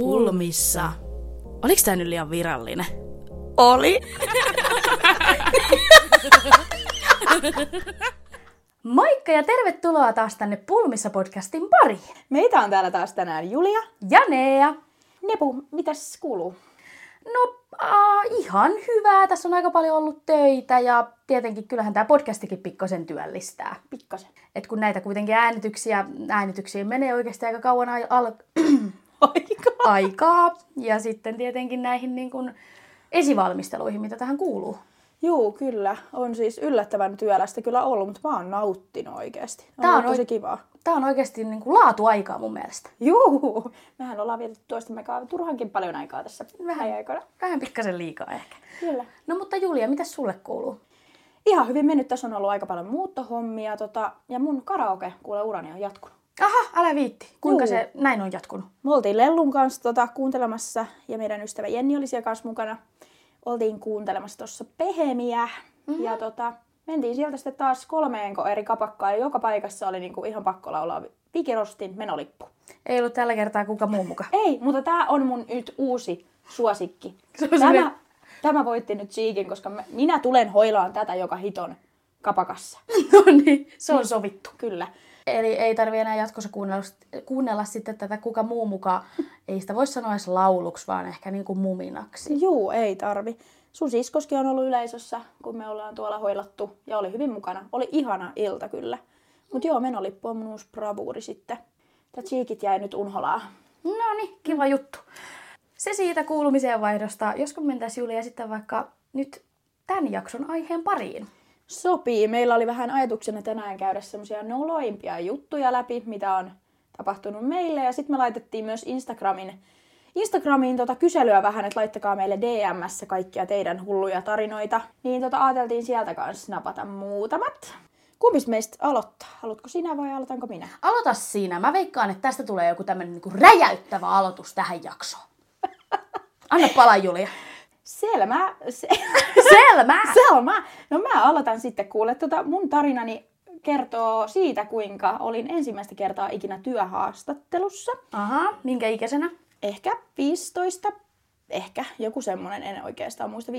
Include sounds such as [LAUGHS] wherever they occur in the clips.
Pulmissa. Oliko tää nyt liian virallinen? Oli. [LAUGHS] Moikka ja tervetuloa taas tänne Pulmissa podcastin pariin. Meitä on täällä taas tänään Julia. Ja Nea. Nepu, mitäs kuuluu? No äh, ihan hyvää. Tässä on aika paljon ollut töitä ja tietenkin kyllähän tämä podcastikin pikkasen työllistää. Pikkasen. Et kun näitä kuitenkin äänityksiä, äänityksiä menee oikeasti aika kauan al- [CLEARS THROAT] Aikaa. aikaa. Ja sitten tietenkin näihin niin kun esivalmisteluihin, mitä tähän kuuluu. Juu, kyllä. On siis yllättävän työlästä kyllä ollut, mutta mä oon nauttinut oikeasti. On Tää on tosi oik- kivaa. Tämä on oikeasti niin kuin laatuaikaa mun mielestä. Juu, mehän ollaan vietetty toistamme kanssa turhankin paljon aikaa tässä Vähän. aikoina. Vähän pikkasen liikaa ehkä. Kyllä. No mutta Julia, mitä sulle kuuluu? Ihan hyvin mennyt. Tässä on ollut aika paljon muuttohommia tota, ja mun karaoke, kuule urani on jatkunut. Aha, älä viitti. Kuinka Juu. se näin on jatkunut? Me oltiin Lellun kanssa tota, kuuntelemassa ja meidän ystävä Jenni oli siellä kanssa mukana. Oltiin kuuntelemassa tuossa Pehemiä mm-hmm. ja tota, mentiin sieltä sitten taas kolmeenko eri kapakkaan ja joka paikassa oli niinku ihan pakko laulaa Vikirostin menolippu. Ei ollut tällä kertaa kuka muu mukaan. Ei, mutta tämä on mun nyt uusi suosikki. On Tämä, tämä voitti nyt Cheekin, koska mä, minä tulen hoilaan tätä joka hiton kapakassa. [LAUGHS] No niin, se on sovittu. Kyllä. Eli ei tarvi enää jatkossa kuunnella, kuunnella sitten tätä kuka muu mukaan. Ei sitä voi sanoa edes lauluksi, vaan ehkä niin kuin muminaksi. Juu, ei tarvi. Sun siskoskin on ollut yleisössä, kun me ollaan tuolla hoilattu ja oli hyvin mukana. Oli ihana ilta kyllä. Mut joo, menolippu on mun uusi bravuuri sitten. Tää cheekit jäi nyt unholaan. No niin, kiva juttu. Se siitä kuulumiseen vaihdosta. Josko me mentäisiin Julia sitten vaikka nyt tämän jakson aiheen pariin. Sopii. Meillä oli vähän ajatuksena tänään käydä semmosia noloimpia juttuja läpi, mitä on tapahtunut meille. Ja sitten me laitettiin myös Instagramin, Instagramiin tota kyselyä vähän, että laittakaa meille DMssä kaikkia teidän hulluja tarinoita. Niin tota ajateltiin sieltä kanssa napata muutamat. Kumpis meistä aloittaa? Haluatko sinä vai aloitanko minä? Aloita siinä. Mä veikkaan, että tästä tulee joku tämmönen niinku räjäyttävä aloitus tähän jaksoon. [LAUGHS] Anna palaa, Julia. Selmä. Se, [LAUGHS] Selmä! Selmä. No mä aloitan sitten kuule. Tota, mun tarinani kertoo siitä, kuinka olin ensimmäistä kertaa ikinä työhaastattelussa. Aha, minkä ikäisenä? Ehkä 15, ehkä joku semmonen, en oikeastaan muista,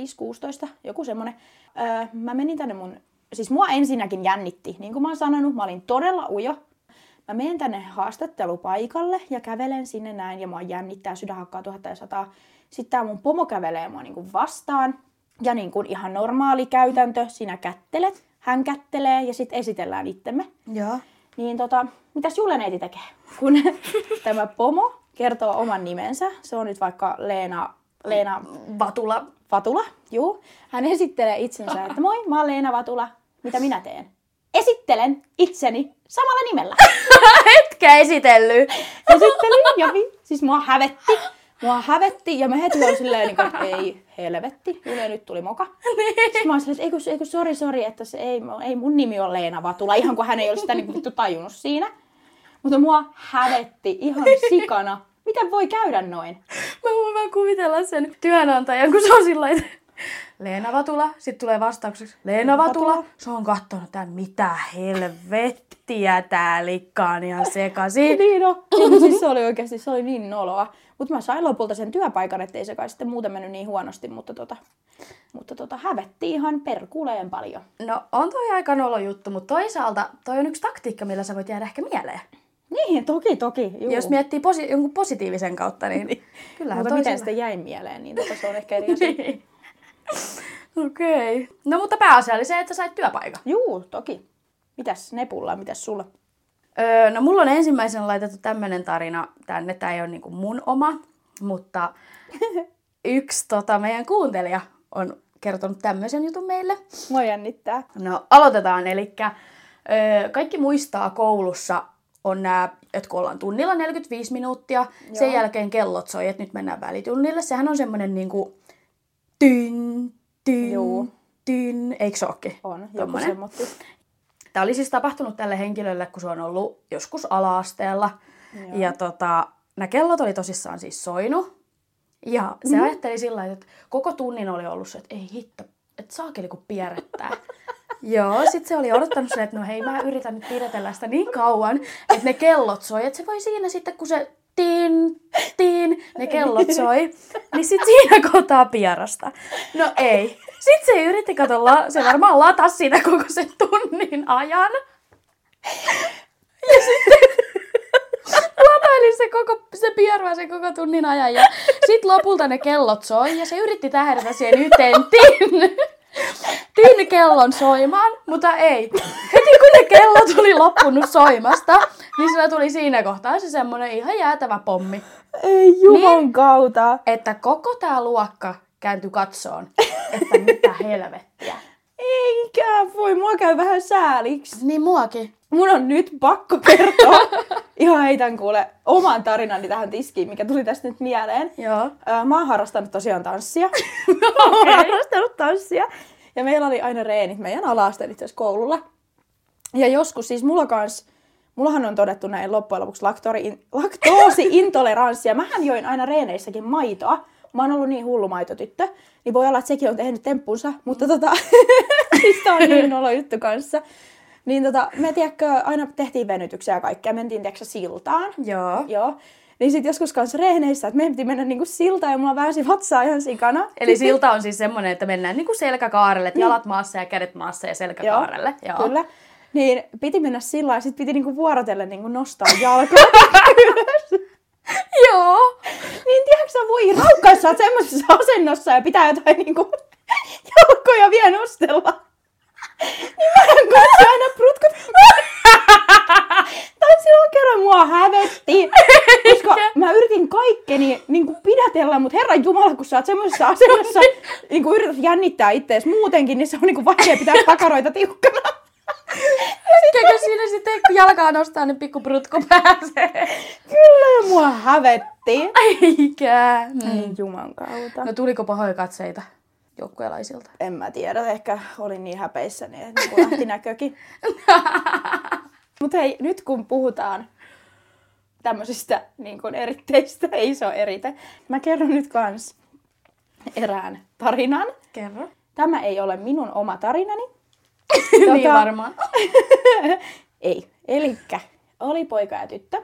5-16, joku semmonen. Öö, mä menin tänne mun, siis mua ensinnäkin jännitti, niin kuin mä oon sanonut, mä olin todella ujo. Mä menen tänne haastattelupaikalle ja kävelen sinne näin ja mua jännittää, sydän hakkaa tuhatta ja sataa. Sitten tää mun pomo kävelee mua niinku vastaan ja niin kuin ihan normaali käytäntö, sinä kättelet, hän kättelee ja sitten esitellään itsemme. Joo. Niin tota, mitäs Julle-neiti tekee? Kun [LAUGHS] tämä pomo kertoo oman nimensä, se on nyt vaikka Leena, Leena Vatula. Vatula, juu. Hän esittelee itsensä, että moi, mä oon Leena Vatula, mitä minä teen? Esittelen itseni samalla nimellä. [LAUGHS] Etkä esitellyt. Esittelin ja siis mua hävetti. Mua hävetti ja mä heti olin silleen, niin kuin, että ei helvetti, Yle nyt tuli moka. Sitten mä olin silleen, että eikö, eikö sori, sori, että se ei, ei mun nimi ole Leena Vatula, ihan kuin hän ei olisi sitä niin vittu tajunnut siinä. Mutta mua hävetti ihan sikana. Miten voi käydä noin? Mä voin vaan kuvitella sen työnantajan, kun se on sillä Leena Vatula, sitten tulee vastaukseksi Leena Vatula. Vatula. Se on kattonut tän, mitä helvettiä tää likka on ihan sekaisin. [LAUGHS] Niin no. Niin, siis se oli oikeasti, se oli niin noloa. Mutta mä sain lopulta sen työpaikan, ettei se kai sitten muuten mennyt niin huonosti, mutta tota, mutta tota, hävetti ihan perkuleen paljon. No on toi aika nolo juttu, mutta toisaalta toi on yksi taktiikka, millä sä voit jäädä ehkä mieleen. Niin, toki, toki. Juu. Jos miettii posi- jonkun positiivisen kautta, niin kyllähän mutta miten sitten jäi mieleen, niin tota, se on ehkä eri asia. Niin. [LAUGHS] [LAUGHS] Okei. Okay. No mutta pääasia oli se, että sä sait työpaikan. Juu, toki. Mitäs Nepulla, mitäs sulla? Öö, no mulla on ensimmäisenä laitettu tämmönen tarina tänne. Tää ei ole niinku mun oma, mutta [LAUGHS] yksi tota, meidän kuuntelija on kertonut tämmöisen jutun meille. Mua jännittää. No aloitetaan, eli öö, kaikki muistaa koulussa on nämä, että kun ollaan tunnilla 45 minuuttia, Joo. sen jälkeen kellot soi, että nyt mennään välitunnille. Sehän on semmoinen niinku tyn, tyn, Juu. tyn, eikö se ookin? On, joku semmotti. Tämä oli siis tapahtunut tälle henkilölle, kun se on ollut joskus ala-asteella. Joo. Ja tota, nämä kellot oli tosissaan siis soinut. Ja se Mhm. ajatteli sillä että koko tunnin oli ollut se, että ei hitto, että saakeli kun pierrettää. [LAUGHS] Joo, sit se oli odottanut sen, että no hei, mä yritän nyt pidetellä sitä niin kauan, että ne kellot soi, että se voi siinä sitten, kun se tin, tehtiin, [LAUGHS] ne kellot soi, niin sit siinä kohtaa pierasta. No ei. Sitten se yritti katolla, se varmaan latas siinä koko sen tunnin ajan. Ja sitten lataili [LAUGHS] se koko, se pierua sen koko tunnin ajan. Ja sitten lopulta ne kellot soi ja se yritti tähdätä siihen yhteen tin, [LAUGHS] tin kellon soimaan, mutta ei. Heti kun ne kellot oli loppunut soimasta, niin sillä tuli siinä kohtaa se semmonen ihan jäätävä pommi. Ei juman niin. kautta. Että koko tää luokka kääntyi katsoon, että mitä helvettiä. Eikä voi, mua käy vähän sääliksi. Niin muakin. Mun on nyt pakko kertoa. Ihan heitän kuule oman tarinani tähän tiskiin, mikä tuli tästä nyt mieleen. Joo. Mä oon harrastanut tosiaan tanssia. [LAUGHS] mä oon harrastanut tanssia. Ja meillä oli aina reenit meidän alaasteen itse koululla. Ja joskus siis mulla kans, mullahan on todettu näin loppujen lopuksi laktori, laktoosiintoleranssi. [LAUGHS] Ja mähän join aina reeneissäkin maitoa. Mä oon ollut niin hullu maitotyttö, niin voi olla, että sekin on tehnyt temppunsa, mutta tota, [LAUGHS] mistä on niin olo juttu kanssa. Niin tota, me tiedätkö, aina tehtiin venytyksiä ja kaikkea, mentiin tiedätkö, siltaan. Joo. Joo. Niin sit joskus kanssa reeneissä, että meidän piti mennä niinku siltaan ja mulla väänsi vatsaa ihan sikana. Eli silta on siis semmoinen, että mennään niinku selkäkaarelle, että jalat maassa ja kädet maassa ja selkäkaarelle. Joo, Joo. kyllä. Niin piti mennä sillä ja sit piti niinku vuorotellen niinku nostaa jalkaa ylös. [LAUGHS] Joo. Niin tiedätkö sä, voi raukkaissa sä oot semmoisessa asennossa ja pitää jotain niinku [LAUGHS] jalkoja vielä nostella. Niin aina prutkut. tai silloin kerran mua hävetti. Koska mä yritin kaikkeni niin kuin pidätellä, mutta herran jumala, kun sä oot semmoisessa asennossa, niin kuin yrität jännittää ittees muutenkin, niin se on niin kuin vaikea pitää takaroita tiukkana. Sittenkö siinä sitten, kun jalkaa nostaa, niin pikku prutku pääsee? Kyllä, ja mua hävetti. Eikä. Ei juman kautta. No tuliko pahoja katseita joukkueelaisilta? En mä tiedä, ehkä olin niin häpeissäni, että niin lähti [LAUGHS] näkökin. Mutta hei, nyt kun puhutaan tämmöisistä niin kuin eritteistä, ei se ole erite. Mä kerron nyt kans erään tarinan. Kerro. Tämä ei ole minun oma tarinani. [LAUGHS] niin varmaan. [LAUGHS] ei. Elikkä oli poika ja tyttö.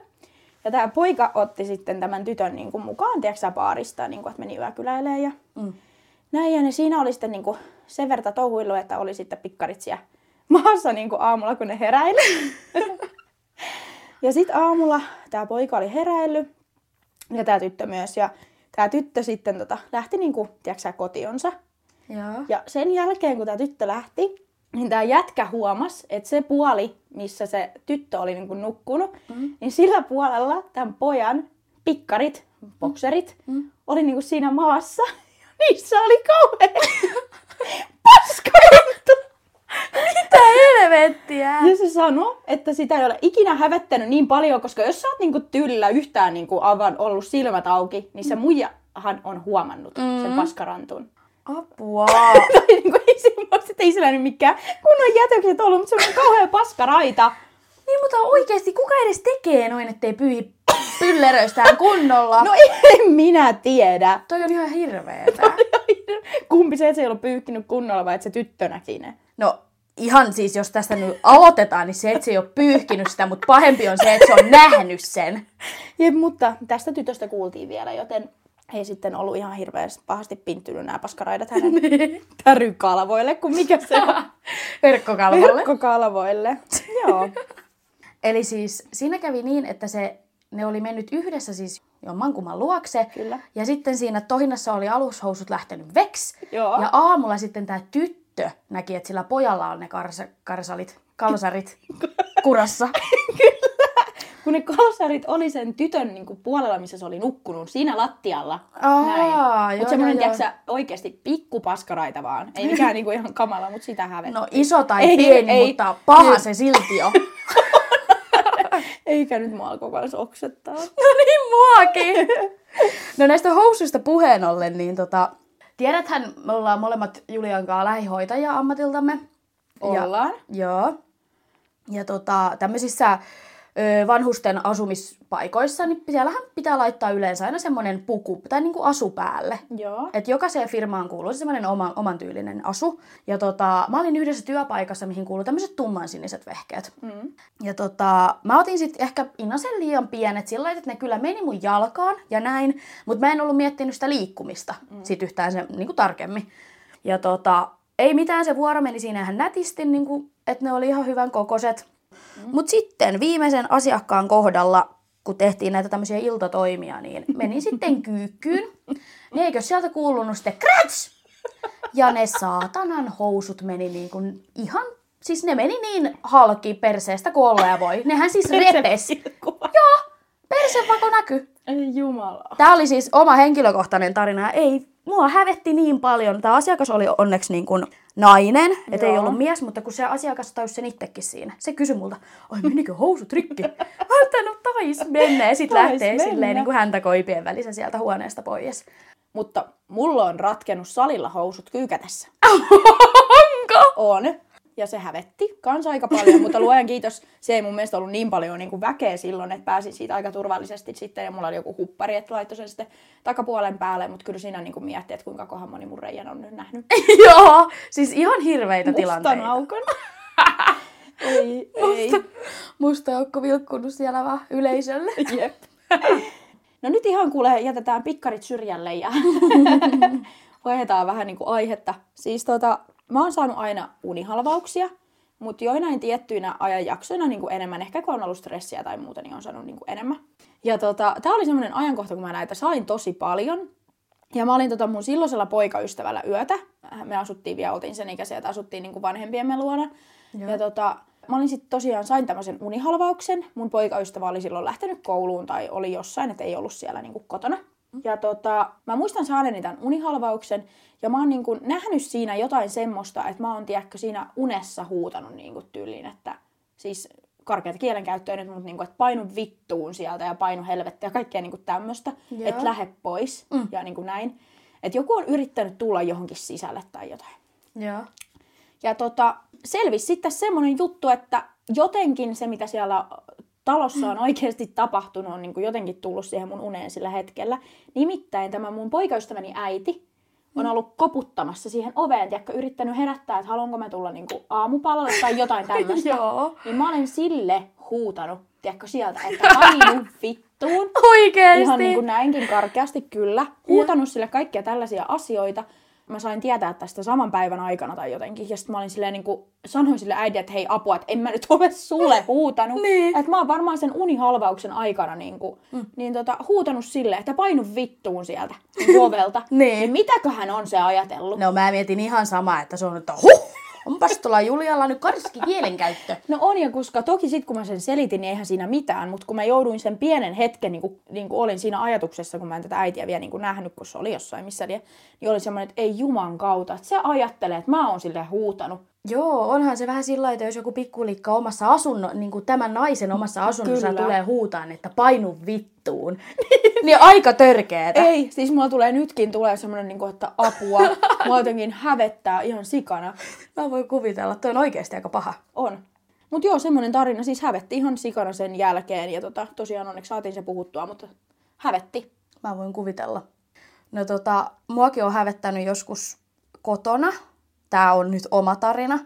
Ja tämä poika otti sitten tämän tytön niin kuin mukaan, tiedätkö baarista, niin kuin, että meni yökyläilemään ja Mm. Näin. Ja ne siinä oli sitten niin kuin sen verta touhuillut, että oli sitten pikkarit siellä maassa niin kuin aamulla, kun ne heräili. ja sitten aamulla tämä poika oli heräillyt ja tämä tyttö myös. Ja tämä tyttö sitten tota, lähti niin kuin, tiedätkö, kotionsa. Joo. Ja sen jälkeen, kun tämä tyttö lähti, niin tämä jätkä huomasi, että se puoli, missä se tyttö oli niin kuin nukkunut, mm. niin sillä puolella tämän pojan pikkarit, bokserit, mm. oli niin kuin siinä maassa. Niissä oli kauhean paskarintu. Mitä helvettiä? Ja se sanoi, että sitä ei ole ikinä hävettänyt niin paljon, koska jos sä oot niinku tyllä yhtään niinku avan ollut silmät auki, niin se muijahan on huomannut mm. sen paskarantun. Apua. [LAUGHS] tai niinku, ei semmoiset, ei sillä nyt mikään kunnon jätökset ollut, mutta se on kauhean paskaraita. Niin, mutta oikeesti kuka edes tekee noin, ettei pyyhi pylleröistään kunnolla? No en minä tiedä. Toi on ihan hirveetä. Kumpi se, että se ei ollut pyyhkinyt kunnolla vai että se tyttö näki ne? No ihan siis, jos tästä nyt aloitetaan, niin se, että se ei ole pyyhkinyt sitä, mutta pahempi on se, että se on nähnyt sen. Jep, mutta tästä tytöstä kuultiin vielä, joten ei sitten ollut ihan hirveän pahasti pinttynyt nämä paskaraidat hänen [LAUGHS] tärykalvoille, kun mikä se on. [LAUGHS] Verkkokalvolle. Verkkokalvoille. Joo. [LAUGHS] Eli siis siinä kävi niin, että se, ne oli mennyt yhdessä siis jommankumman luokse. Kyllä. Ja sitten siinä tohinnassa oli alushousut lähtenyt veks. Joo. Ja aamulla sitten tämä tyttö näki, että sillä pojalla on ne karsa, karsalit, kalsarit [LAUGHS] kurassa. Kun ne kalsarit oli sen tytön niin kuin, puolella, missä se oli nukkunut, siinä lattialla. Aa, Mutta semmoinen, tiedätkö, oikeasti pikkupaskaraita vaan. Ei mikään niin kuin, ihan kamala, mutta sitä hävetti. No iso tai Ei, pieni, ei. mutta paha se silti on. [LAUGHS] Eikä nyt mua alkoi oksettaa. [LAUGHS] No niin, muakin. No näistä housuista puheen ollen, niin tota, tiedäthän, me ollaan molemmat Julian kanssa lähihoitajia ammatiltamme. Ollaan. Ja, joo. Ja tota, tämmöisissä vanhusten asumispaikoissa, niin siellähän pitää laittaa yleensä aina semmoinen puku tai niin kuin asu päälle. Joo. Et jokaiseen firmaan kuuluu semmoinen oma, oman tyylinen asu. Ja tota, mä olin yhdessä työpaikassa, mihin kuuluu tämmöiset tummansiniset vehkeet. Mm. Ja tota, mä otin sitten ehkä inasen liian pienet sillä että ne kyllä meni mun jalkaan ja näin, mutta mä en ollut miettinyt sitä liikkumista mm. sit yhtään se, niin kuin tarkemmin. Ja tota, ei mitään, se vuoro meni siinä ihan nätisti, niin kuin, että ne oli ihan hyvän kokoiset. Mm. Mutta sitten viimeisen asiakkaan kohdalla, kun tehtiin näitä tämmöisiä iltatoimia, niin meni sitten kyykkyyn. Niin eikö sieltä kuulunut sitten krats? Ja ne saatanan housut meni niin kuin ihan, siis ne meni niin halki perseestä kuin voi. Nehän siis repesi. Joo, persevako näky. Ei jumala. Tämä oli siis oma henkilökohtainen tarina. Ei, mua hävetti niin paljon. Tämä asiakas oli onneksi niin kuin nainen, että ei ollut mies, mutta kun se asiakas tajusi sen itsekin siinä. Se kysyi multa, oi menikö housut rikki? [LAUGHS] Mä no tais mennä ja sitten lähtee mennä. silleen niin kuin häntä koipien välissä sieltä huoneesta pois. Mutta mulla on ratkennut salilla housut kyykätessä. [LAUGHS] Onko? On. Ja se hävetti kans aika paljon, mutta luojan kiitos, se ei mun mielestä ollut niin paljon niin kuin väkeä silloin, että pääsin siitä aika turvallisesti sitten. Ja mulla oli joku huppari, että laittoi sen sitten takapuolen päälle, mutta kyllä siinä niin kuin mietti, että kuinka kohan moni mun reijän on nyt nähnyt. [LAUGHS] Joo, siis ihan hirveitä Mustan tilanteita. aukon. [LAUGHS] ei, ei. Musta aukko vilkkunut siellä vaan yleisölle. [LAUGHS] Jep. No nyt ihan kuule, jätetään pikkarit syrjälle ja vaihdetaan vähän niin kuin aihetta. Siis tota, mä oon saanut aina unihalvauksia, mutta joinain tiettyinä ajanjaksoina niin kuin enemmän, ehkä kun on ollut stressiä tai muuta, niin on saanut niin kuin enemmän. Ja tota, tää oli semmoinen ajankohta, kun mä näitä sain tosi paljon. Ja mä olin tota mun silloisella poikaystävällä yötä. Me asuttiin vielä, oltiin sen ikäisiä, että asuttiin niin kuin vanhempiemme luona. Joo. Ja tota, mä olin sitten tosiaan, sain tämmöisen unihalvauksen. Mun poikaystävä oli silloin lähtenyt kouluun tai oli jossain, että ei ollut siellä niin kuin kotona. Ja tota, mä muistan saaneeni tämän unihalvauksen ja mä oon niin kuin nähnyt siinä jotain semmoista, että mä oon tiedätkö, siinä unessa huutanut niin kuin tyyliin, että siis karkeata kielenkäyttöä nyt, mutta niin kuin, että painu vittuun sieltä ja painu helvettiä ja kaikkea niin kuin tämmöistä, Joo. että lähde pois mm. ja niin kuin näin. Että joku on yrittänyt tulla johonkin sisälle tai jotain. Joo. Ja tota, selvisi sitten semmoinen juttu, että jotenkin se, mitä siellä talossa on oikeasti tapahtunut, on niin kuin jotenkin tullut siihen mun uneen sillä hetkellä. Nimittäin tämä mun poikaystäväni äiti on ollut koputtamassa siihen oveen, tiedätkö, yrittänyt herättää, että haluanko mä tulla niin kuin aamupalalle tai jotain [LAUGHS] tämmöistä. Joo. Niin mä olen sille huutanut, tiedätkö, sieltä, että painu vittuun. [LAUGHS] Oikeesti. Ihan niin kuin näinkin karkeasti, kyllä. Huutanut sille kaikkia tällaisia asioita. Mä sain tietää tästä saman päivän aikana tai jotenkin. Ja sitten mä olin silleen niin kuin, sanoin sille äidille, että hei apua, että en mä nyt ole sulle [LAUGHS] huutanut. Niin. Että mä oon varmaan sen unihalvauksen aikana niin kuin, mm. niin tota, huutanut silleen, että painu vittuun sieltä [LAUGHS] ovelta. Niin. niin mitäköhän on se ajatellut? No mä mietin ihan samaa, että se on, että huh, onpas tuolla Julialla nyt karski kielenkäyttö. No on ja koska toki sit kun mä sen selitin, niin eihän siinä mitään, mutta kun mä jouduin sen pienen hetken, niin kuin, niin kuin olin siinä ajatuksessa, kun mä en tätä äitiä vielä niin kuin nähnyt, kun se oli jossain missä lie, niin oli semmoinen, että ei juman kautta, että se ajattelee, että mä oon sille huutanut. Joo, onhan se vähän sillä että jos joku pikkulikka omassa asunno, niin kuin tämän naisen omassa asunnossa Kyllä. tulee huutaan, että painu vittuun, [LAUGHS] niin aika törkeetä. Ei, siis mulla tulee nytkin tulee semmoinen, niin kuin, että apua, mua jotenkin hävettää ihan sikana. [LAUGHS] Mä voin kuvitella, toi on oikeasti aika paha. On. Mutta joo, semmoinen tarina siis hävetti ihan sikana sen jälkeen ja tota, tosiaan onneksi saatiin se puhuttua, mutta hävetti. Mä voin kuvitella. No tota, muakin on hävettänyt joskus kotona. Tää on nyt oma tarina.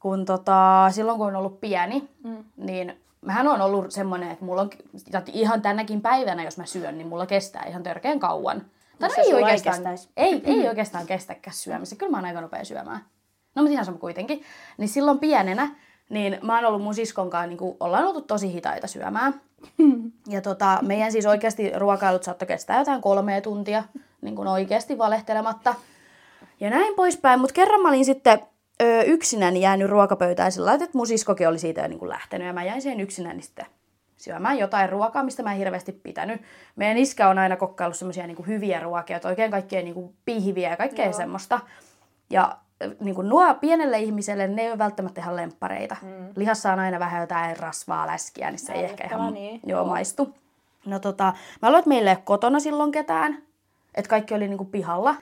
Kun tota, silloin kun on ollut pieni, mm. niin mähän on ollut semmonen, että mulla on ihan tänäkin päivänä, jos mä syön, niin mulla kestää ihan törkeän kauan. Tai no se ei ei oikeastaan, kestäisi. ei, ei oikeastaan kestäkään syömistä. Kyllä mä oon aika nopea syömään. No mutta ihan sama kuitenkin. Niin silloin pienenä, niin mä oon ollut mun siskon kanssa, niin kuin, ollaan oltu tosi hitaita syömään. [LAUGHS] Ja tota, meidän siis oikeasti ruokailut saattoi kestää jotain kolmea tuntia, niin kuin oikeasti valehtelematta. Ja näin poispäin, mutta kerran mä olin sitten ö, yksinäni jäänyt ruokapöytään sillä lailla, että mun siskokin oli siitä jo niin kuin lähtenyt ja mä jäin siihen yksinäni sitten syömään jotain ruokaa, mistä mä en hirveästi pitänyt. Meidän iskä on aina kokkaillut semmoisia niin hyviä ruokia, että oikein kaikkea niin kuin pihviä ja kaikkea Joo. semmoista. Ja niin kuin nuo pienelle ihmiselle ne ei ole välttämättä ihan lemppareita. Mm. Lihassa on aina vähän jotain rasvaa, läskiä, niin se ei ehkä ihan niin. joo, maistu. No tota, mä luulen, että meillä ei ole kotona silloin ketään. Että kaikki oli niinku pihalla.